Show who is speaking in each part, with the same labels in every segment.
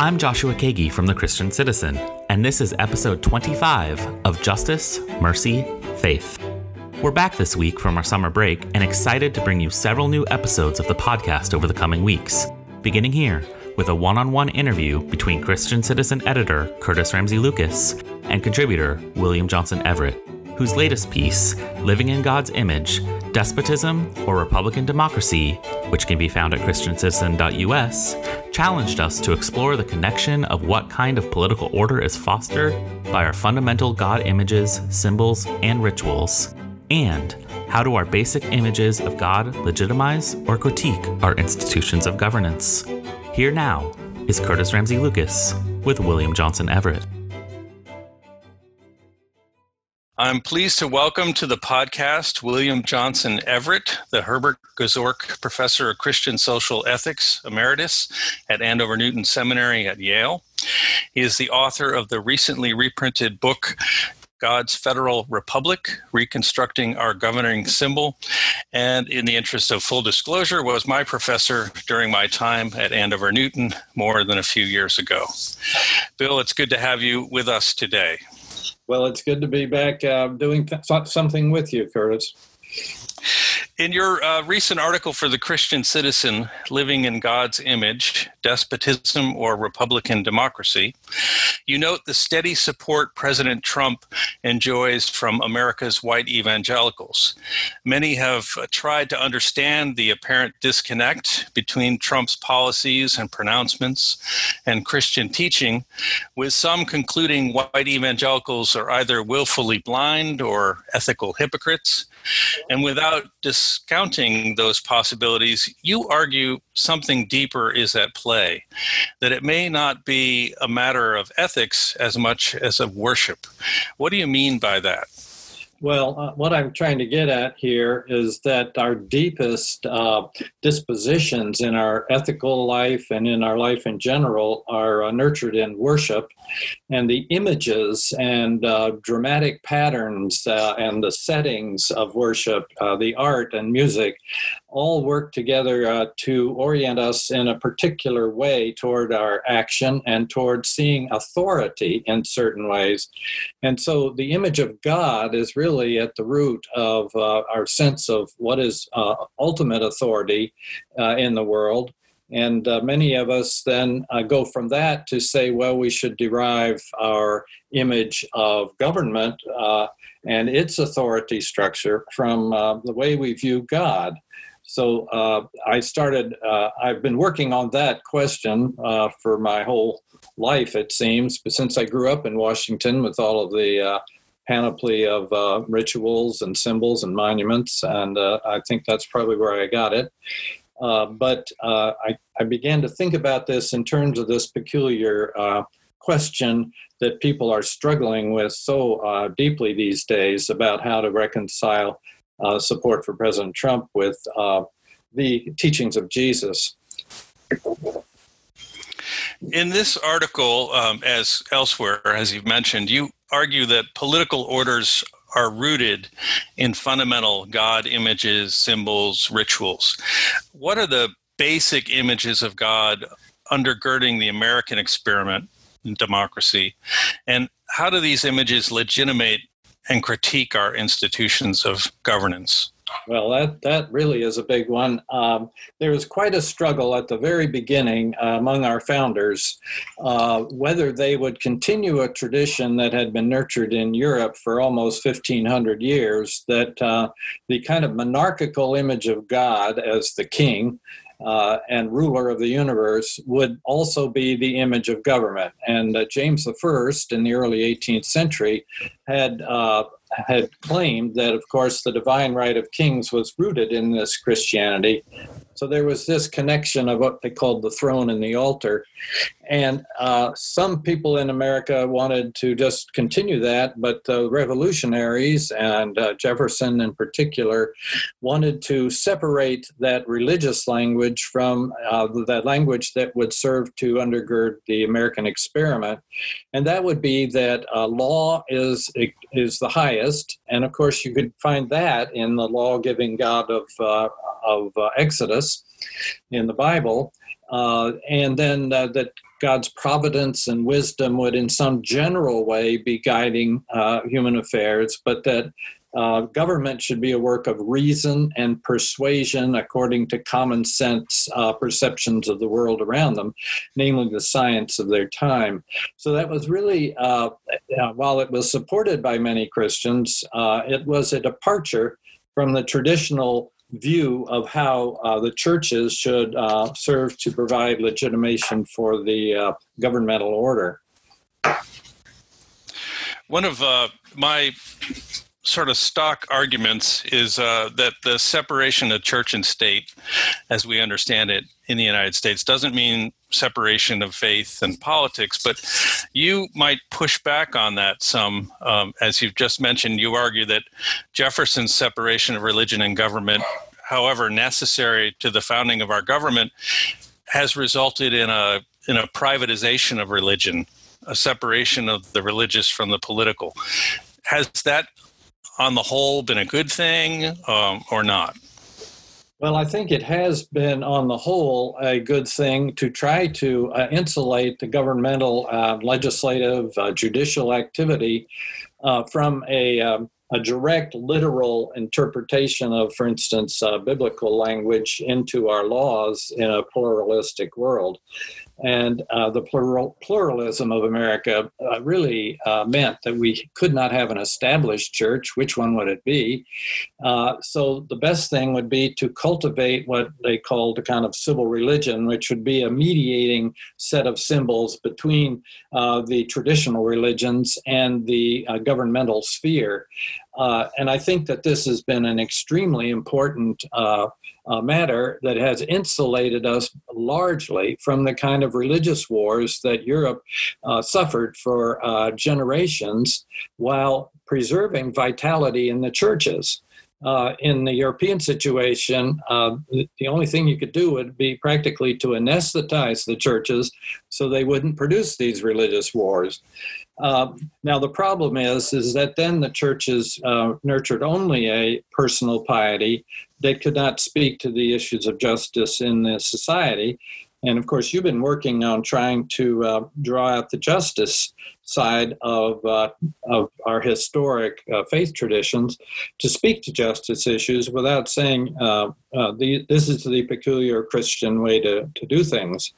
Speaker 1: I'm Joshua Kagi from The Christian Citizen, and this is episode 25 of Justice, Mercy, Faith. We're back this week from our summer break and excited to bring you several new episodes of the podcast over the coming weeks, beginning here with a one on one interview between Christian Citizen editor Curtis Ramsey Lucas and contributor William Johnson Everett, whose latest piece, Living in God's Image Despotism or Republican Democracy, which can be found at ChristianCitizen.us, challenged us to explore the connection of what kind of political order is fostered by our fundamental God images, symbols, and rituals, and how do our basic images of God legitimize or critique our institutions of governance. Here now is Curtis Ramsey Lucas with William Johnson Everett.
Speaker 2: I'm pleased to welcome to the podcast William Johnson Everett, the Herbert Gezork Professor of Christian Social Ethics Emeritus at Andover Newton Seminary at Yale. He is the author of the recently reprinted book God's Federal Republic, Reconstructing Our Governing Symbol, and in the interest of full disclosure, was my professor during my time at Andover Newton more than a few years ago. Bill, it's good to have you with us today.
Speaker 3: Well, it's good to be back uh, doing th- something with you, Curtis.
Speaker 2: In your uh, recent article for the Christian Citizen, Living in God's Image Despotism or Republican Democracy, you note the steady support President Trump enjoys from America's white evangelicals. Many have tried to understand the apparent disconnect between Trump's policies and pronouncements and Christian teaching, with some concluding white evangelicals are either willfully blind or ethical hypocrites. And without discounting those possibilities, you argue something deeper is at play, that it may not be a matter of ethics as much as of worship. What do you mean by that?
Speaker 3: Well, uh, what I'm trying to get at here is that our deepest uh, dispositions in our ethical life and in our life in general are uh, nurtured in worship. And the images and uh, dramatic patterns uh, and the settings of worship, uh, the art and music, all work together to orient us in a particular way toward our action and toward seeing authority in certain ways. And so the image of God is really at the root of uh, our sense of what is uh, ultimate authority uh, in the world. And uh, many of us then uh, go from that to say, well, we should derive our image of government uh, and its authority structure from the way we view God. So uh, I started, uh, I've been working on that question uh, for my whole life, it seems, but since I grew up in Washington with all of the panoply of uh, rituals and symbols and monuments, and uh, I think that's probably where I got it. Uh, but uh, I, I, began to think about this in terms of this peculiar uh, question that people are struggling with so uh, deeply these days about how to reconcile support for President Trump with the teachings of Jesus.
Speaker 2: In this article, um, as elsewhere, as you've mentioned, you argue that political orders are rooted in fundamental God images, symbols, rituals. What are the basic images of God undergirding the American experiment in democracy? And how do these images legitimate and critique our institutions of governance?
Speaker 3: Well, that, that really is a big one. Um, there was quite a struggle at the very beginning uh, among our founders uh, whether they would continue a tradition that had been nurtured in Europe for almost 1500 years, that uh, the kind of monarchical image of God as the king uh, and ruler of the universe would also be the image of government. And uh, James I in the early 18th century had uh, had claimed that, of course, the divine right of kings was rooted in this Christianity. So there was this connection of what they called the throne and the altar. And uh, some people in America wanted to just continue that, but the revolutionaries, and uh, Jefferson in particular, wanted to separate that religious language from uh, that language that would serve to undergird the American experiment. And that would be that uh, law is, is the highest. And of course, you could find that in the law giving God of, uh, of uh, Exodus in the Bible. Uh, and then uh, that God's providence and wisdom would, in some general way, be guiding uh, human affairs, but that uh, government should be a work of reason and persuasion according to common sense uh, perceptions of the world around them, namely the science of their time. So that was really, uh, uh while it was supported by many Christians, uh, it was a departure from the traditional view of how uh, the churches should serve to provide legitimation for the governmental order.
Speaker 2: One of my sort of stock arguments is uh, that the separation of church and state, as we understand it in the United States, doesn't mean separation of faith and politics. But you might push back on that some. Um, as you've just mentioned, you argue that Jefferson's separation of religion and government, however necessary to the founding of our government, has resulted in a in a privatization of religion, a separation of the religious from the political. Has that on the whole been a good thing um, or not?
Speaker 3: Well, I think it has been, on the whole, a good thing to try to uh, insulate the governmental, uh, legislative, uh, judicial activity uh, from a, um, a direct literal interpretation of, for instance, uh, biblical language into our laws in a pluralistic world and uh, the plural, pluralism of America uh, really uh, meant that we could not have an established church. Which one would it be? Uh, so the best thing would be to cultivate what they called a kind of civil religion, which would be a mediating set of symbols between uh, the traditional religions and the uh, governmental sphere. And I think that this has been an extremely important uh, matter that has insulated us largely from the kind of religious wars that Europe uh, suffered for uh, generations while preserving vitality in the churches. Uh, in the European situation, uh, the only thing you could do would be practically to anesthetize the churches so they wouldn't produce these religious wars. Uh, now the problem is, is that then the churches uh, nurtured only a personal piety that could not speak to the issues of justice in the society. And of course, you've been working on trying to uh, draw out the justice side of, uh, of our historic uh, faith traditions to speak to justice issues without saying uh, uh, the, this is the peculiar Christian way to, to do things.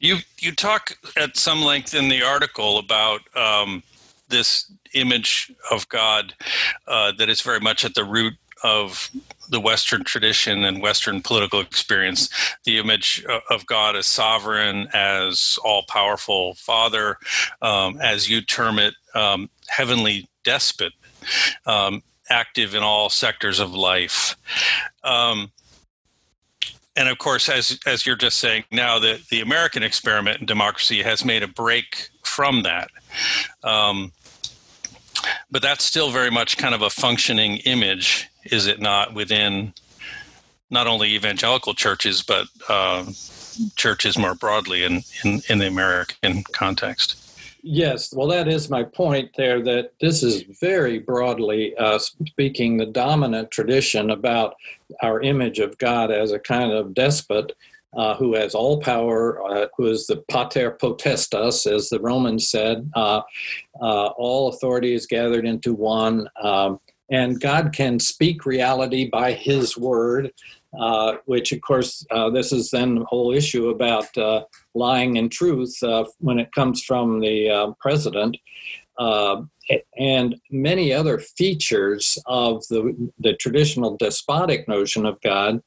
Speaker 2: You you talk at some length in the article about um, this image of God uh, that is very much at the root of the Western tradition and Western political experience, the image of God as sovereign, as all powerful Father, um, as you term it, um, heavenly despot, um, active in all sectors of life. Um, and of course, as as you're just saying now, the the American experiment in democracy has made a break from that. Um, but that's still very much kind of a functioning image, is it not, within not only evangelical churches, but uh, churches more broadly in, in, in the American context?
Speaker 3: Yes, well, that is my point there that this is very broadly uh, speaking the dominant tradition about our image of God as a kind of despot uh, who has all power, uh, who is the pater potestas, as the Romans said. Uh, uh, all authority is gathered into one. Um, and God can speak reality by His word, uh, which, of course, uh, this is then the whole issue about uh, lying and truth uh, when it comes from the uh, president. and many other features of the, the traditional despotic notion of God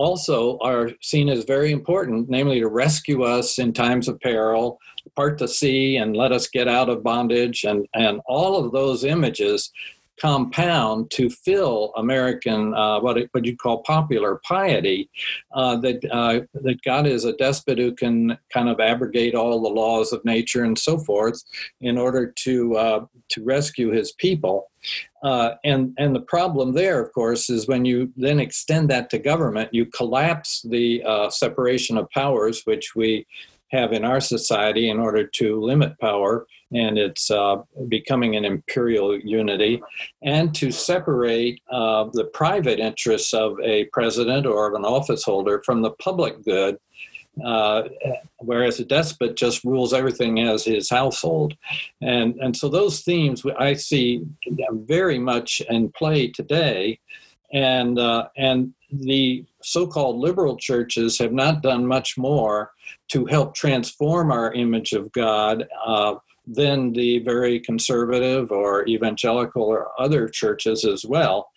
Speaker 3: also are seen as very important, namely to rescue us in times of peril, part the sea and let us get out of bondage, and, and all of those images compound to fill American uh, what what you call popular piety uh, that uh, that God is a despot who can kind of abrogate all the laws of nature and so forth in order to uh, to rescue His people. Uh, and and the problem there, of course, is when you then extend that to government, you collapse the uh, separation of powers, which we have in our society in order to limit power and it's uh, becoming an imperial unity, and to separate uh, the private interests of a president or of an office holder from the public good. Uh, whereas a despot just rules everything as his household, and and so those themes I see very much in play today, and uh, and the so-called liberal churches have not done much more to help transform our image of God uh, than the very conservative or evangelical or other churches as well.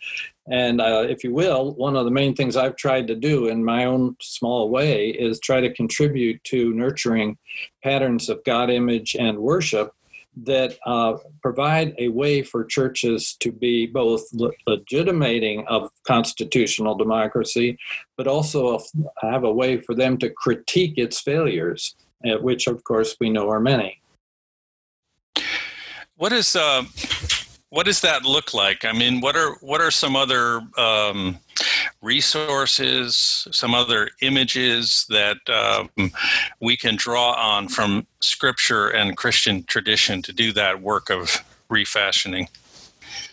Speaker 3: And uh, if you will, one of the main things I've tried to do in my own small way is try to contribute to nurturing patterns of God image and worship that uh, provide a way for churches to be both legitimating of constitutional democracy, but also have a way for them to critique its failures, uh, which, of course, we know are many.
Speaker 2: What is uh, what does that look like? I mean, what are what are some other um, resources, some other images that um, we can draw on from Scripture and Christian tradition to do that work of refashioning?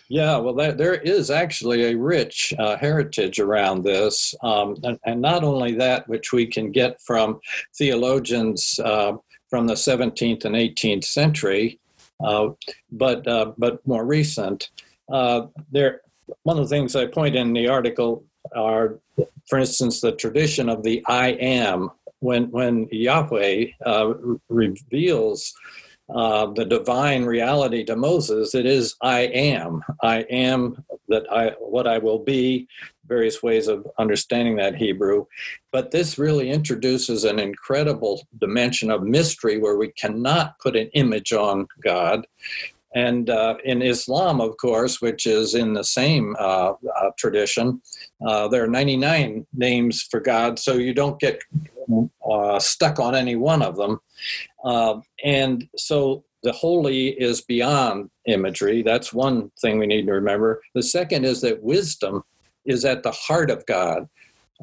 Speaker 3: Yeah, well, there, there is actually a rich uh, heritage around this. Um, and, and, not only that, which we can get from theologians uh, from the 17th and 18th century, but uh, but more recent. Uh, there, one of the things I point in the article are, for instance, the tradition of the I am. When when Yahweh reveals uh, the divine reality to Moses, it is I am. I am that I what I will be. Various ways of understanding that Hebrew, but this really introduces an incredible dimension of mystery where we cannot put an image on God. And uh, in Islam, of course, which is in the same uh, uh, tradition, uh, there are 99 names for God, so you don't get uh, stuck on any one of them. Uh, and so the holy is beyond imagery. That's one thing we need to remember. The second is that wisdom is at the heart of God.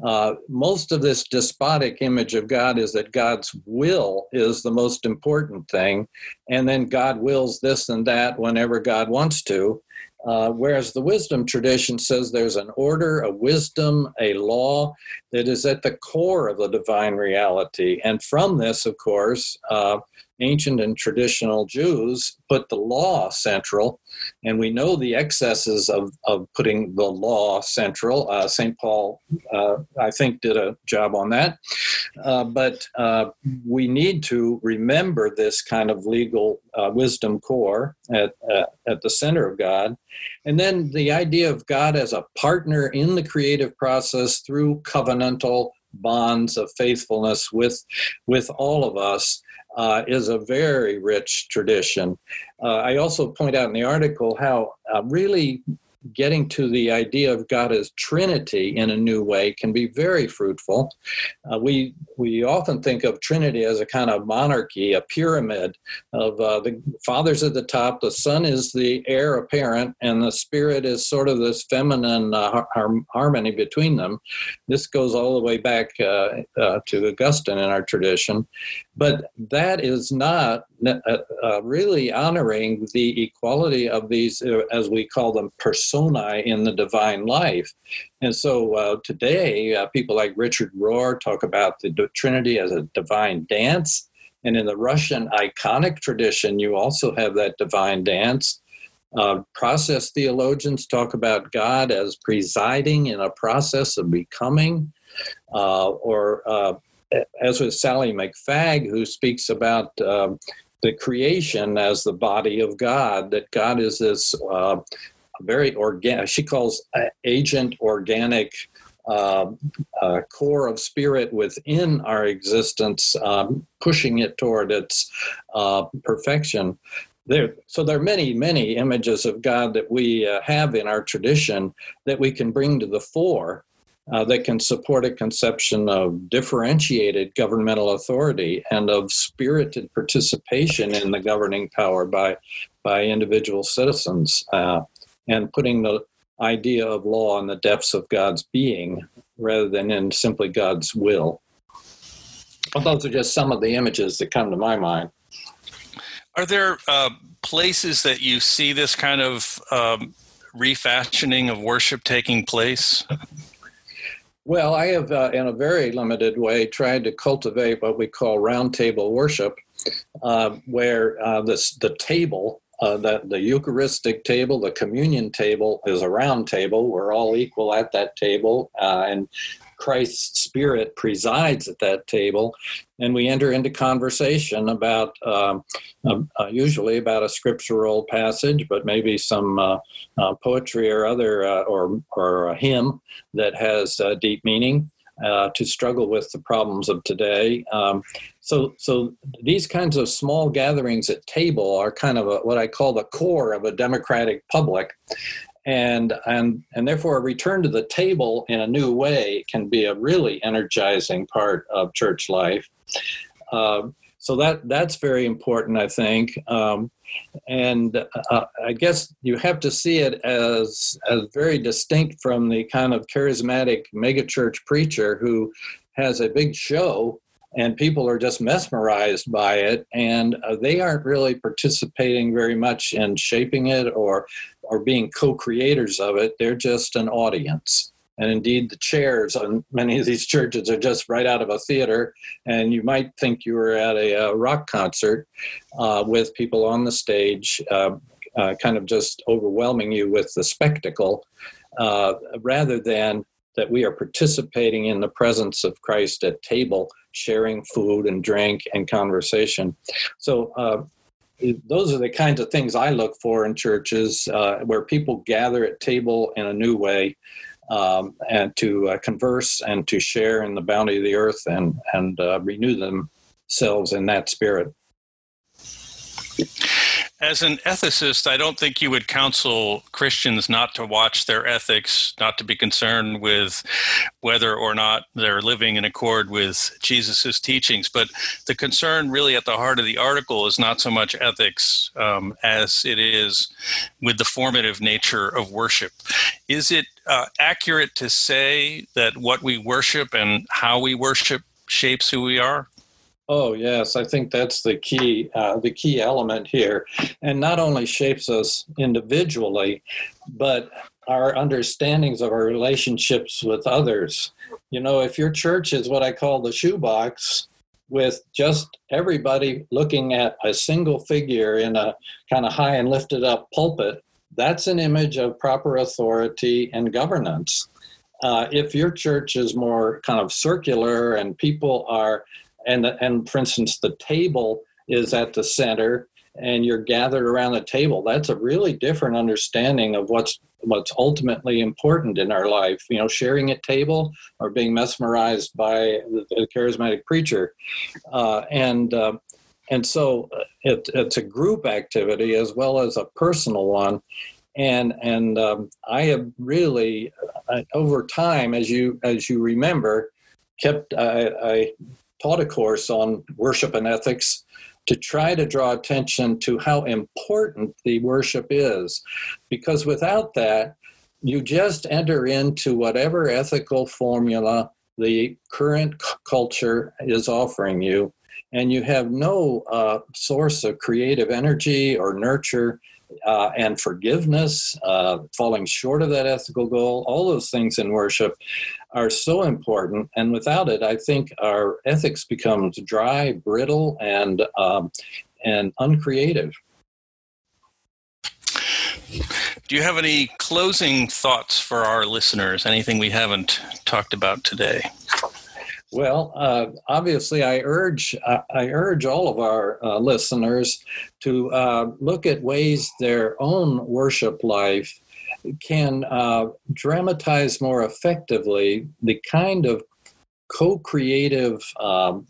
Speaker 3: Uh, most of this despotic image of God is that God's will is the most important thing, and then God wills this and that whenever God wants to. Uh, whereas the wisdom tradition says there's an order, a wisdom, a law that is at the core of the divine reality. And from this, of course, uh, ancient and traditional Jews put the law central, and we know the excesses of, of putting the law central. Uh, St. Paul, uh, I think, did a job on that. Uh, but uh, we need to remember this kind of legal uh, wisdom core at, uh, at the center of God. And then the idea of God as a partner in the creative process through covenantal bonds of faithfulness with with all of us uh, is a very rich tradition. Uh, I also point out in the article how uh, really getting to the idea of God as Trinity in a new way can be very fruitful. Uh, we we often think of Trinity as a kind of monarchy, a pyramid of uh, the Father's at the top, the Son is the heir apparent, and the Spirit is sort of this feminine uh, har- harmony between them. This goes all the way back uh, uh, to Augustine in our tradition, but that is not uh, uh, really honoring the equality of these, uh, as we call them, personae in the divine life. And so uh, today, uh, people like Richard Rohr talk about the Trinity as a divine dance. And in the Russian iconic tradition, you also have that divine dance. Uh, process theologians talk about God as presiding in a process of becoming, or as with Sallie McFague, who speaks about um, the creation as the body of God, that God is this uh, very organic, she calls uh, agent organic uh, uh, core of spirit within our existence, um, pushing it toward its uh, perfection. There, so there are many, many images of God that we uh, have in our tradition that we can bring to the fore uh, that can support a conception of differentiated governmental authority and of spirited participation in the governing power by by individual citizens uh, and putting the idea of law in the depths of God's being rather than in simply God's will. Well, those are just some of the images that come to my mind.
Speaker 2: Are there uh, places that you see this kind of um, refashioning of worship taking place?
Speaker 3: Well, I have, uh, in a very limited way, tried to cultivate what we call roundtable worship, uh, where uh, this, the table, uh, the, the Eucharistic table, the communion table, is a round table. We're all equal at that table, uh, and Christ's Spirit presides at that table, and we enter into conversation about um, uh, uh, usually about a scriptural passage, but maybe some uh, uh poetry or other uh, or or a hymn that has deep meaning. Uh, to struggle with the problems of today. Um, so, so these kinds of small gatherings at table are kind of a, what I call the core of a democratic public, and and and therefore a return to the table in a new way can be a really energizing part of church life. Uh, so that that's very important, I think. Um, and uh, I guess you have to see it as as very distinct from the kind of charismatic megachurch preacher who has a big show and people are just mesmerized by it and uh, they aren't really participating very much in shaping it or or being co-creators of it they're just an audience and indeed the chairs on many of these churches are just right out of a theater and you might think you were at a, a rock concert uh, with people on the stage uh, uh, kind of just overwhelming you with the spectacle uh, rather than that we are participating in the presence of christ at table sharing food and drink and conversation. So, uh, those are the kinds of things I look for in churches uh, where people gather at table in a new way um, and to uh, converse and to share in the bounty of the earth and, and uh, renew themselves in that spirit.
Speaker 2: As an ethicist, I don't think you would counsel Christians not to watch their ethics, not to be concerned with whether or not they're living in accord with Jesus' teachings. But the concern, really, at the heart of the article is not so much ethics um, as it is with the formative nature of worship. Is it uh, accurate to say that what we worship and how we worship shapes who we are?
Speaker 3: Oh yes, I think that's the key uh, the key element here, and not only shapes us individually, but our understandings of our relationships with others. You know, if your church is what I call the shoebox, with just everybody looking at a single figure in a kind of high and lifted up pulpit, that's an image of proper authority and governance. Uh, if your church is more kind of circular and people are and and for instance the table is at the center and you're gathered around the table. That's a really different understanding of what's what's ultimately important in our life. You know sharing at table or being mesmerized by the, the charismatic preacher. Uh, and uh, and so uh, it, it's a group activity as well as a personal one. And and um, i have really uh, over time as you as you remember kept I, I taught a course on worship and ethics to try to draw attention to how important the worship is. Because without that, you just enter into whatever ethical formula the current culture is offering you, and you have no uh, source of creative energy or nurture uh, and forgiveness, uh, falling short of that ethical goal, all those things in worship are so important. And without it, I think our ethics becomes dry, brittle, and um, and uncreative.
Speaker 2: Do you have any closing thoughts for our listeners? Anything we haven't talked about today?
Speaker 3: Well, uh, obviously, I urge uh, I urge all of our uh, listeners to uh, look at ways their own worship life can uh, dramatize more effectively the kind of co-creative um,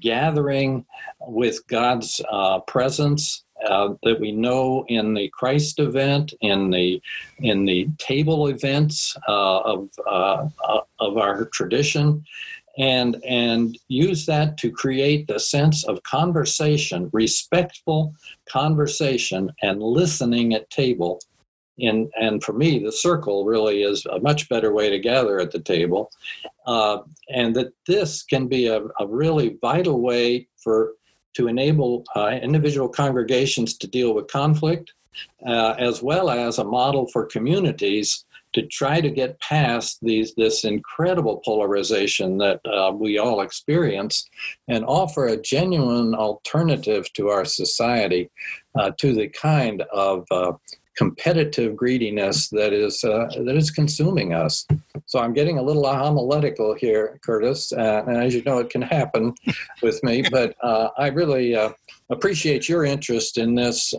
Speaker 3: gathering with God's uh, presence uh, that we know in the Christ event, in the in the table events uh, of uh, of our tradition, and and use that to create the sense of conversation, respectful conversation, and listening at table. And and for me the circle really is a much better way to gather at the table. Uh, and that this can be a, a really vital way for to enable uh, individual congregations to deal with conflict, uh, as well as a model for communities to try to get past these this incredible polarization that uh, we all experience and offer a genuine alternative to our society uh, to the kind of uh, competitive greediness that is uh, that is consuming us. So I'm getting a little homiletical here, Curtis, uh, and as you know, it can happen with me. But uh, I really appreciate your interest in this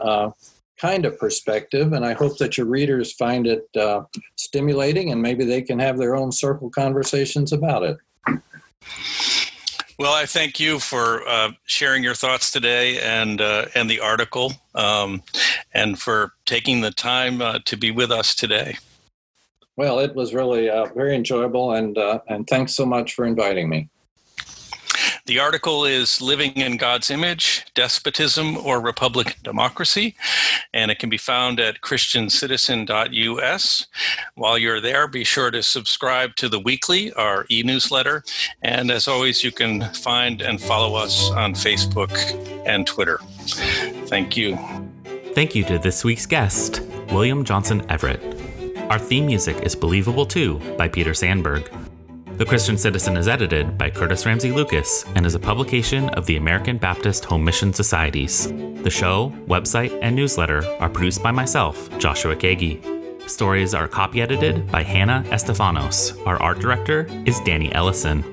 Speaker 3: kind of perspective. And I hope that your readers find it uh, stimulating and maybe they can have their own circle conversations about it.
Speaker 2: Well, I thank you for uh, sharing your thoughts today and uh, and the article, um, and for taking the time uh, to be with us today.
Speaker 3: Well, it was really uh, very enjoyable, and uh, and thanks so much for inviting me.
Speaker 2: The article is Living in God's Image Despotism or Republican Democracy, and it can be found at ChristianCitizen.us. While you're there, be sure to subscribe to the weekly, our e newsletter, and as always, you can find and follow us on Facebook and Twitter. Thank you.
Speaker 1: Thank you to this week's guest, William Johnson Everett. Our theme music is Believable Too by Peter Sandberg. The Christian Citizen is edited by Curtis Ramsey Lucas and is a publication of the American Baptist Home Mission Societies. The show, website, and newsletter are produced by myself, Joshua Kagi. Stories are copy edited by Hannah Estefanos. Our art director is Danny Ellison.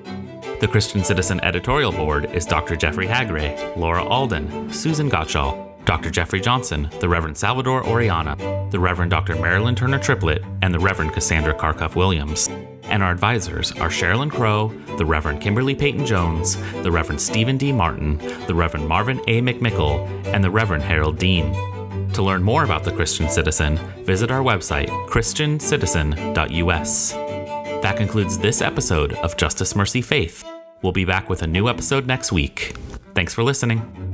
Speaker 1: The Christian Citizen editorial board is Dr. Jeffrey Haggray, Laura Alden, Susan Gottschall, Dr. Jeffrey Johnson, the Reverend Salvador Oriana, the Reverend Dr. Marilyn Turner Triplett, and the Reverend Cassandra Karkoff Williams. And our advisors are Sherilyn Crow, the Reverend Kimberly Peyton Jones, the Reverend Stephen D. Martin, the Reverend Marvin A. McMickle, and the Reverend Harold Dean. To learn more about the Christian Citizen, visit our website, christiancitizen.us. That concludes this episode of Justice, Mercy, Faith. We'll be back with a new episode next week. Thanks for listening.